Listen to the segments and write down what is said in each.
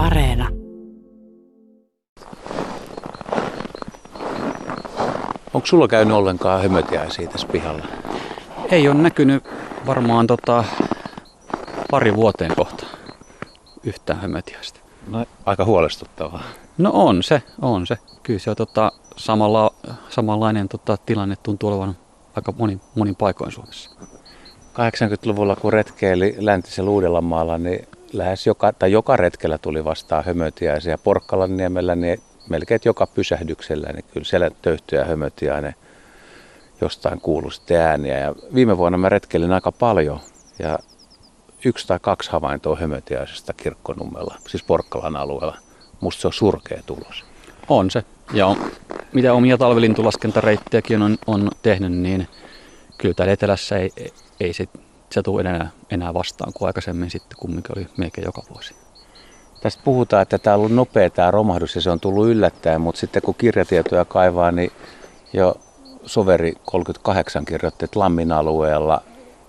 Areena. Onko sulla käynyt ollenkaan hömötiäisiä tässä pihalla? Ei ole näkynyt varmaan tota, pari vuoteen kohta yhtään hömötiäistä. No, aika huolestuttavaa. No on se, on se. Kyllä se on tota, samalla, samanlainen tota, tilanne tuntuu olevan aika monin, monin paikoin Suomessa. 80-luvulla kun retkeili läntisellä Uudellamaalla, niin lähes joka, tai joka retkellä tuli vastaan hömötiäisiä. Porkkalan niemellä niin melkein joka pysähdyksellä, niin kyllä siellä töyhtyjä hömötiäinen jostain kuului sitten ääniä. Ja viime vuonna mä retkelin aika paljon ja yksi tai kaksi havaintoa hömötiäisestä kirkkonummella, siis Porkkalan alueella. Musta se on surkea tulos. On se. Ja mitä omia talvilintulaskentareittejäkin on, on tehnyt, niin kyllä täällä etelässä ei, ei se, se tule enää, enää vastaan kuin aikaisemmin sitten kumminkin oli melkein joka vuosi. Tästä puhutaan, että tämä on ollut nopea tämä romahdus ja se on tullut yllättäen, mutta sitten kun kirjatietoja kaivaa, niin jo Soveri 38 kirjoitti, että Lammin alueella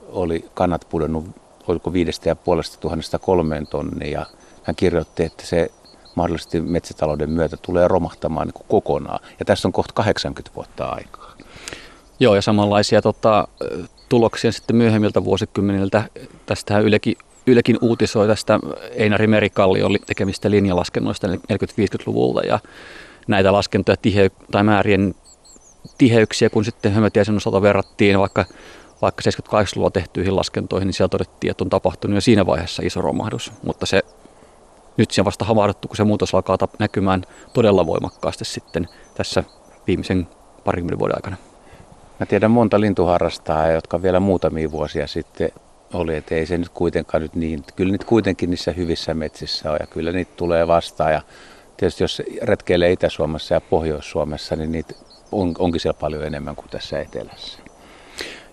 oli kannat pudonnut oliko viidestä ja puolesta tuhannesta kolmeen tonnia. Ja hän kirjoitti, että se mahdollisesti metsätalouden myötä tulee romahtamaan niin kokonaan. Ja tässä on kohta 80 vuotta aikaa. Joo, ja samanlaisia tota, tuloksia sitten myöhemmiltä vuosikymmeniltä. Tästähän Ylekin, Ylekin uutisoi tästä Einari Merikallio tekemistä linjalaskennoista 40-50-luvulta. Ja näitä laskentoja tihe, tai määrien tiheyksiä, kun sitten hömötiäisen osalta verrattiin vaikka vaikka 78-luvulla tehtyihin laskentoihin, niin siellä todettiin, että on tapahtunut jo siinä vaiheessa iso romahdus. Mutta se nyt siinä vasta havahduttu, kun se muutos alkaa näkymään todella voimakkaasti sitten tässä viimeisen parinkymmenen vuoden aikana. Mä tiedän monta lintuharrastaa, jotka vielä muutamia vuosia sitten oli, että ei se nyt kuitenkaan nyt niin. Kyllä nyt kuitenkin niissä hyvissä metsissä on ja kyllä niitä tulee vastaan. Ja tietysti jos retkeilee Itä-Suomessa ja Pohjois-Suomessa, niin niitä on, onkin siellä paljon enemmän kuin tässä etelässä.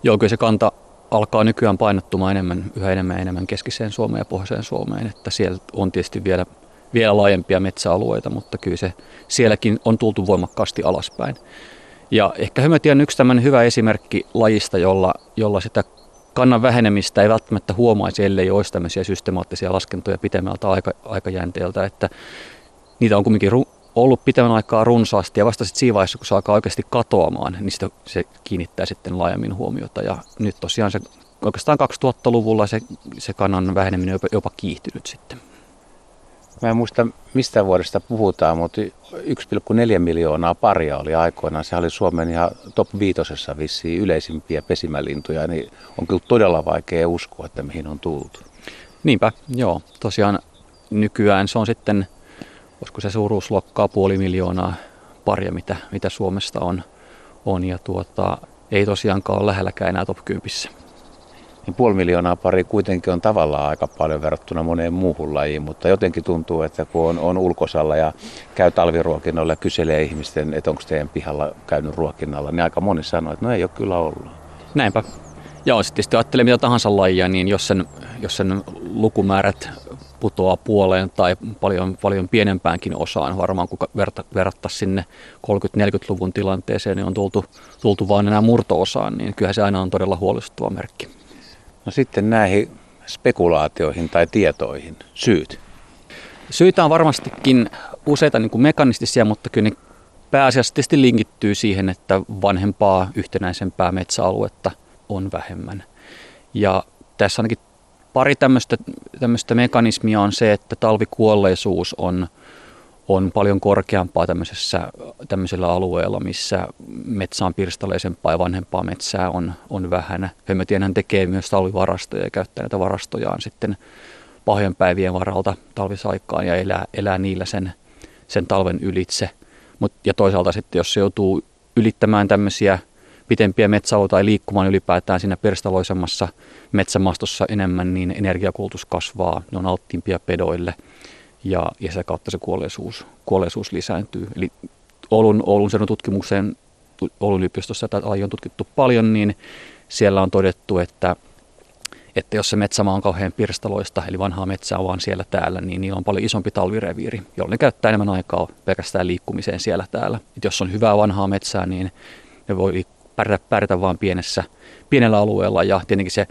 Joo, kyllä se kanta alkaa nykyään painottumaan enemmän, yhä enemmän ja enemmän keskiseen Suomeen ja pohjoiseen Suomeen, että siellä on tietysti vielä, vielä laajempia metsäalueita, mutta kyllä se sielläkin on tultu voimakkaasti alaspäin. Ja ehkä hömötiä on yksi tämmöinen hyvä esimerkki lajista, jolla, jolla sitä kannan vähenemistä ei välttämättä huomaisi, ellei olisi tämmöisiä systemaattisia laskentoja pitemmältä aika, aikajänteeltä, että niitä on kuitenkin ollut pitemmän aikaa runsaasti ja vasta sitten siinä vaiheessa, kun se alkaa oikeasti katoamaan, niin sitä, se kiinnittää sitten laajemmin huomiota. Ja nyt tosiaan se oikeastaan 2000-luvulla se, se kannan väheneminen on jopa, jopa kiihtynyt sitten. Mä en muista mistä vuodesta puhutaan, mutta 1,4 miljoonaa paria oli aikoinaan. Se oli Suomen ihan top viitosessa vissiin yleisimpiä pesimälintuja, niin on kyllä todella vaikea uskoa, että mihin on tultu. Niinpä, joo. Tosiaan nykyään se on sitten olisiko se suuruusluokkaa puoli miljoonaa paria, mitä, mitä Suomesta on, on ja tuota, ei tosiaankaan ole lähelläkään enää top 10. Niin puoli miljoonaa pari kuitenkin on tavallaan aika paljon verrattuna moneen muuhun lajiin, mutta jotenkin tuntuu, että kun on, on ulkosalla ja käy talviruokinnolla ja kyselee ihmisten, että onko teidän pihalla käynyt ruokinnalla, niin aika moni sanoo, että no ei ole kyllä ollut. Näinpä. Joo, sitten jos ajattelee mitä tahansa lajia, niin jos sen, jos sen lukumäärät putoaa puoleen tai paljon, paljon pienempäänkin osaan. Varmaan kun verta, verrattaisiin sinne 30-40-luvun tilanteeseen, niin on tultu, tultu vain enää murto-osaan, niin kyllä se aina on todella huolestuttava merkki. No sitten näihin spekulaatioihin tai tietoihin, syyt? Syitä on varmastikin useita niin kuin mekanistisia, mutta kyllä ne pääasiassa linkittyy siihen, että vanhempaa, yhtenäisempää metsäaluetta on vähemmän. Ja tässä ainakin pari tämmöistä, tämmöistä mekanismia on se, että talvikuolleisuus on, on paljon korkeampaa tämmöisessä, tämmöisellä alueella, missä metsä on pirstaleisempaa ja vanhempaa metsää on, on vähän. Hömötienhän tekee myös talvivarastoja ja käyttää näitä varastojaan sitten pahojen päivien varalta talvisaikaan ja elää, elää niillä sen, sen talven ylitse. Mut, ja toisaalta sitten, jos se joutuu ylittämään tämmöisiä pitempiä metsäalueita tai liikkumaan ylipäätään siinä perstaloisemmassa metsämastossa enemmän, niin energiakulutus kasvaa, ne on alttiimpia pedoille ja, ja sitä kautta se kuolleisuus, kuolleisuus lisääntyy. Eli Oulun, Oulun sen tutkimukseen, Oulun yliopistossa tätä on tutkittu paljon, niin siellä on todettu, että, että jos se metsämaa on kauhean pirstaloista, eli vanhaa metsää vaan siellä täällä, niin niillä on paljon isompi talvireviiri, jolloin ne käyttää enemmän aikaa pelkästään liikkumiseen siellä täällä. Et jos on hyvää vanhaa metsää, niin ne voi pärjätä, pärjätä vain pienessä, pienellä alueella ja tietenkin se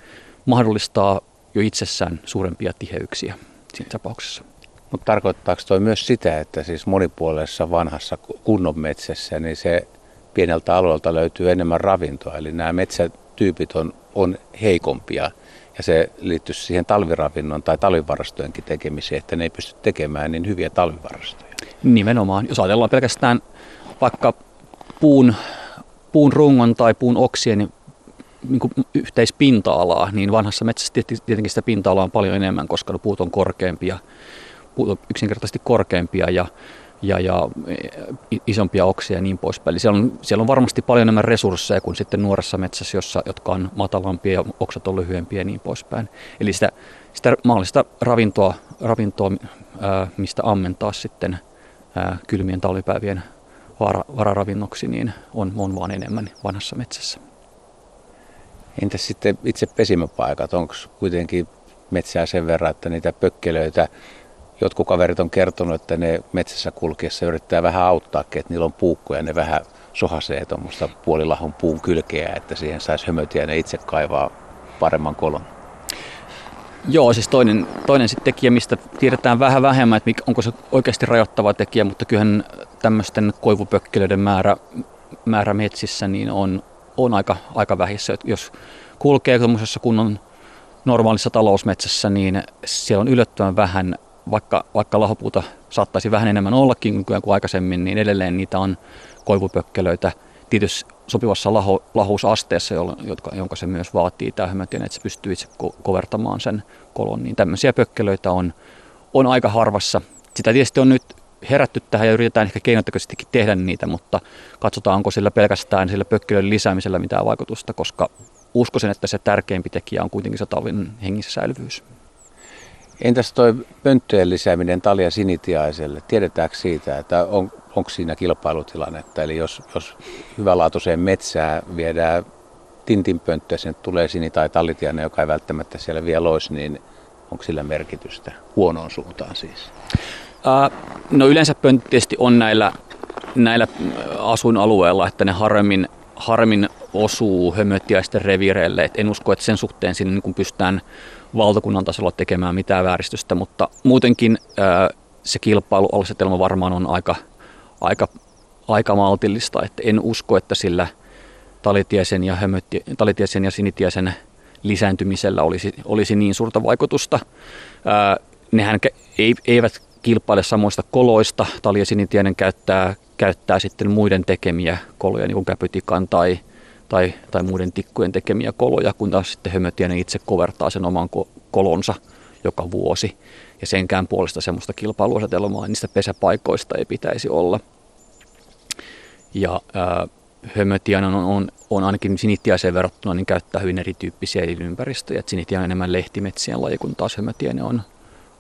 mahdollistaa jo itsessään suurempia tiheyksiä siinä tapauksessa. Mutta tarkoittaako toi myös sitä, että siis monipuolisessa vanhassa kunnon metsässä, niin se pieneltä alueelta löytyy enemmän ravintoa, eli nämä metsätyypit on, on heikompia ja se liittyy siihen talviravinnon tai talvivarastojenkin tekemiseen, että ne ei pysty tekemään niin hyviä talvivarastoja. Nimenomaan. Jos ajatellaan pelkästään vaikka puun, puun rungon tai puun oksien niin kuin yhteispinta-alaa, niin vanhassa metsässä tietenkin sitä pinta-alaa on paljon enemmän, koska puut on korkeampia, yksinkertaisesti korkeampia ja, ja, ja isompia oksia ja niin poispäin. Eli siellä on, siellä on varmasti paljon enemmän resursseja kuin sitten nuoressa metsässä, jossa, jotka on matalampia ja oksat on lyhyempiä ja niin poispäin. Eli sitä, sitä mahdollista ravintoa, ravintoa ää, mistä ammentaa sitten ää, kylmien talvipäivien vara, vararavinnoksi, niin on, on vaan enemmän vanhassa metsässä. Entäs sitten itse pesimäpaikat? Onko kuitenkin metsää sen verran, että niitä pökkelöitä, jotkut kaverit on kertonut, että ne metsässä kulkiessa yrittää vähän auttaa, että niillä on puukkoja ja ne vähän sohasee tuommoista puolilahon puun kylkeä, että siihen saisi hömötiä ja ne itse kaivaa paremman kolon. Joo, siis toinen, toinen sitten tekijä, mistä tiedetään vähän vähemmän, että onko se oikeasti rajoittava tekijä, mutta kyllähän tämmöisten koivupökkelöiden määrä, määrä metsissä niin on, on aika, aika vähissä. Jos kulkee tuommoisessa kunnon normaalissa talousmetsässä, niin siellä on yllättävän vähän, vaikka, vaikka lahopuuta saattaisi vähän enemmän ollakin kuin aikaisemmin, niin edelleen niitä on koivupökkelöitä tietysti sopivassa laho, lahuusasteessa, jotka, jonka se myös vaatii tähmötien, että se pystyy itse ko- kovertamaan sen kolon. Niin tämmöisiä pökkelöitä on, on aika harvassa. Sitä tietysti on nyt herätty tähän ja yritetään ehkä keinotekoisestikin tehdä niitä, mutta katsotaan, onko sillä pelkästään sillä pökkelöiden lisäämisellä mitään vaikutusta, koska uskoisin, että se tärkeimpi tekijä on kuitenkin se talvin hengissä säilyvyys. Entäs tuo pönttöjen lisääminen talia sinitiaiselle? Tiedetäänkö siitä, että on, onko siinä kilpailutilannetta? Eli jos, jos hyvälaatuiseen metsää viedään tintinpönttöä, sinne tulee sini- tai tallitiainen, joka ei välttämättä siellä vielä olisi, niin onko sillä merkitystä huonoon suuntaan siis? no yleensä pönttisesti on näillä, näillä asuinalueilla, että ne harvemmin, harvemmin osuu hömötiäisten revireille. Et en usko, että sen suhteen sinne niin pystytään valtakunnan tasolla tekemään mitään vääristystä, mutta muutenkin ää, se kilpailuasetelma varmaan on aika, aika, aika maltillista. Et en usko, että sillä talitiesen ja, hömötti, talitiesen ja sinitiesen lisääntymisellä olisi, olisi niin suurta vaikutusta. Ää, nehän eivät kilpaile samoista koloista. Talia sinitiainen käyttää, käyttää sitten muiden tekemiä koloja, niin kuin käpytikan tai, tai, tai muiden tikkujen tekemiä koloja, kun taas sitten hömötiainen itse kovertaa sen oman kolonsa joka vuosi. Ja senkään puolesta semmoista kilpailuasetelmaa niistä pesäpaikoista ei pitäisi olla. Ja äh, on, on, on ainakin sinitiaiseen verrattuna niin käyttää hyvin erityyppisiä elinympäristöjä. Sinitiainen on enemmän lehtimetsien laji, kun taas hömötiainen on,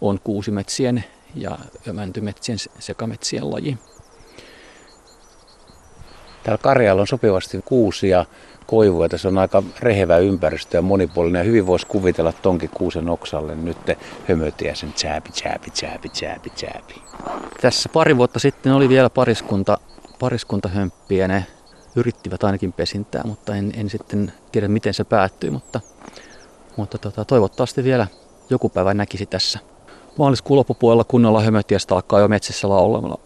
on kuusimetsien ja mäntymetsien sekametsien laji. Täällä Karjalla on sopivasti kuusia koivuja. Tässä on aika rehevä ympäristö ja monipuolinen. Ja hyvin voisi kuvitella tonkin kuusen oksalle nyt hömötiä sen tsääpi, tsääpi, tsääpi, tsääpi, tsääpi. Tässä pari vuotta sitten oli vielä pariskunta, pariskunta hömppiä. Ne yrittivät ainakin pesintää, mutta en, en sitten tiedä miten se päättyi. Mutta, mutta tota, toivottavasti vielä joku päivä näkisi tässä maaliskuun loppupuolella kunnolla hömötiästä alkaa jo metsässä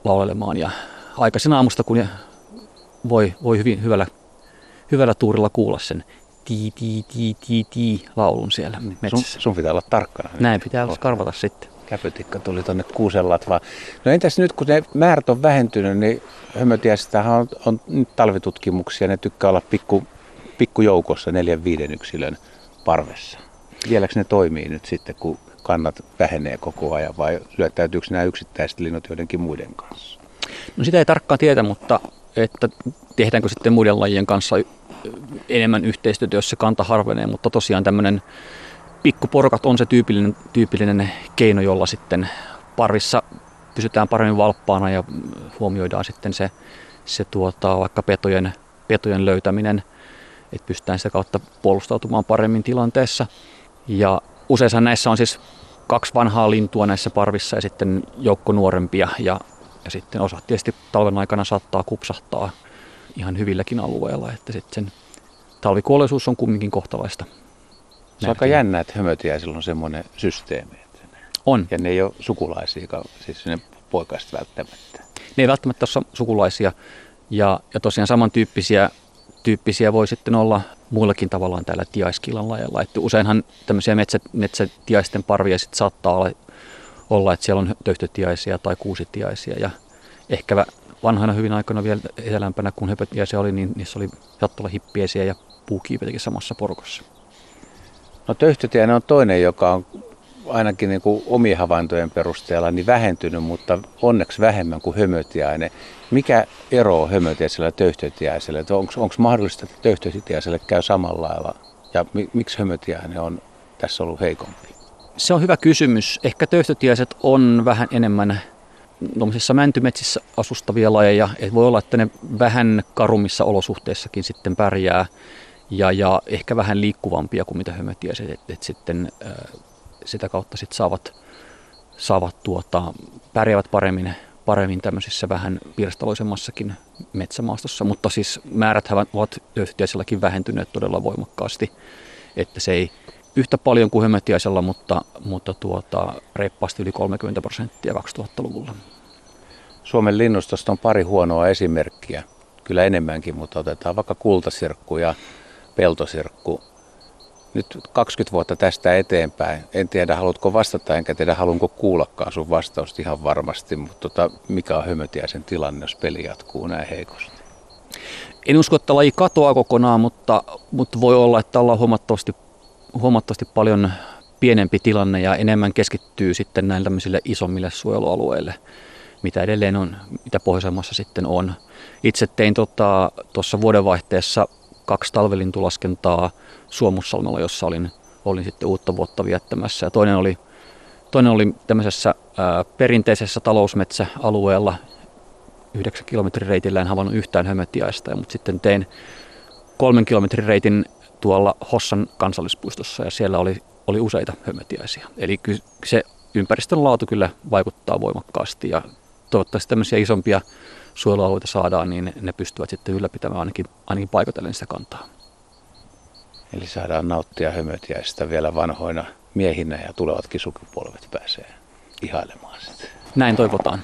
laulelemaan ja aikaisin aamusta, kun voi, voi hyvin hyvällä, hyvällä tuurilla kuulla sen ti ti ti ti ti laulun siellä metsässä. Sun, sun pitää olla tarkkana. Näin pitää olla karvata sitten. Käpytikka tuli tuonne Kuusenlatvaan. No entäs nyt, kun ne määrät on vähentynyt, niin hömötiäistähän on, on talvitutkimuksia. Ne tykkää olla pikku, pikkujoukossa neljän viiden yksilön parvessa. Vieläkö ne toimii nyt sitten, kun kannat vähenee koko ajan vai syöttäytyykö nämä yksittäiset linnut joidenkin muiden kanssa? No sitä ei tarkkaan tiedä, mutta että tehdäänkö sitten muiden lajien kanssa enemmän yhteistyötä, jos se kanta harvenee, mutta tosiaan tämmöinen pikkuporkat on se tyypillinen, tyypillinen keino, jolla sitten parvissa pysytään paremmin valppaana ja huomioidaan sitten se, se tuota, vaikka petojen, petojen löytäminen, että pystytään sitä kautta puolustautumaan paremmin tilanteessa. Ja Useissa näissä on siis kaksi vanhaa lintua näissä parvissa ja sitten joukko nuorempia ja, ja sitten osa tietysti talven aikana saattaa kupsahtaa ihan hyvilläkin alueilla, että sitten sen talvikuolleisuus on kumminkin kohtalaista. Se on aika jännä, että hömötiäisillä on semmoinen systeemi. On. Ja ne ei ole sukulaisia, siis ne poikaiset välttämättä. Ne ei välttämättä ole sukulaisia. Ja, ja tosiaan samantyyppisiä tyyppisiä voi sitten olla muillakin tavallaan täällä tiaiskilan lajalla. Että useinhan tämmöisiä metsä, metsätiaisten parvia sitten saattaa olla, olla, että siellä on töyhtötiaisia tai kuusitiaisia. Ja ehkä vanhana hyvin aikoina vielä etelämpänä, kun höpötiaisia oli, niin niissä oli saattoi olla ja puukiipeitäkin samassa porkossa. No töyhtötiainen on toinen, joka on ainakin niin kuin omien havaintojen perusteella niin vähentynyt, mutta onneksi vähemmän kuin hömötiainen. Mikä ero on hömötiaisella ja? Onko mahdollista, että töyhtötiaiselle käy samalla lailla? Ja mi, miksi hömötiainen on tässä ollut heikompi? Se on hyvä kysymys. Ehkä töyhtötiaiset on vähän enemmän tuollaisissa mäntymetsissä asustavia lajeja. Et voi olla, että ne vähän karummissa olosuhteissakin sitten pärjää ja, ja ehkä vähän liikkuvampia kuin mitä hömötiaiset. Et, et sitten äh, sitä kautta sit saavat, saavat tuota, pärjäävät paremmin, paremmin tämmöisissä vähän pirstaloisemmassakin metsämaastossa, mutta siis määrät ovat yhtiäiselläkin vähentyneet todella voimakkaasti, että se ei yhtä paljon kuin hömötiaisella, mutta, mutta tuota, reippaasti yli 30 prosenttia 2000-luvulla. Suomen linnustosta on pari huonoa esimerkkiä, kyllä enemmänkin, mutta otetaan vaikka kultasirkku ja peltosirkku nyt 20 vuotta tästä eteenpäin. En tiedä, haluatko vastata, enkä tiedä, haluanko kuullakaan sun vastausta ihan varmasti, mutta tota, mikä on hömötiäisen tilanne, jos peli jatkuu näin heikosti? En usko, että laji katoaa kokonaan, mutta, mutta voi olla, että ollaan huomattavasti, huomattavasti paljon pienempi tilanne ja enemmän keskittyy sitten näille tämmöisille isommille suojelualueille, mitä edelleen on, mitä pohjoisemmassa sitten on. Itse tein tuossa tota, vuodenvaihteessa kaksi talvelintulaskentaa Suomussalmella, jossa olin, olin sitten uutta vuotta viettämässä. Ja toinen oli, toinen oli tämmöisessä ää, perinteisessä talousmetsäalueella, 9 kilometrin reitillä en havainnut yhtään hömötiaista, mutta sitten tein kolmen kilometrin reitin tuolla Hossan kansallispuistossa ja siellä oli, oli useita hömötiaisia. Eli se ympäristön laatu kyllä vaikuttaa voimakkaasti ja toivottavasti tämmöisiä isompia suojelualueita saadaan, niin ne pystyvät sitten ylläpitämään ainakin, ainakin paikotellen sitä kantaa. Eli saadaan nauttia hömötiäistä vielä vanhoina miehinä ja tulevatkin sukupolvet pääsee ihailemaan sitä. Näin toivotaan.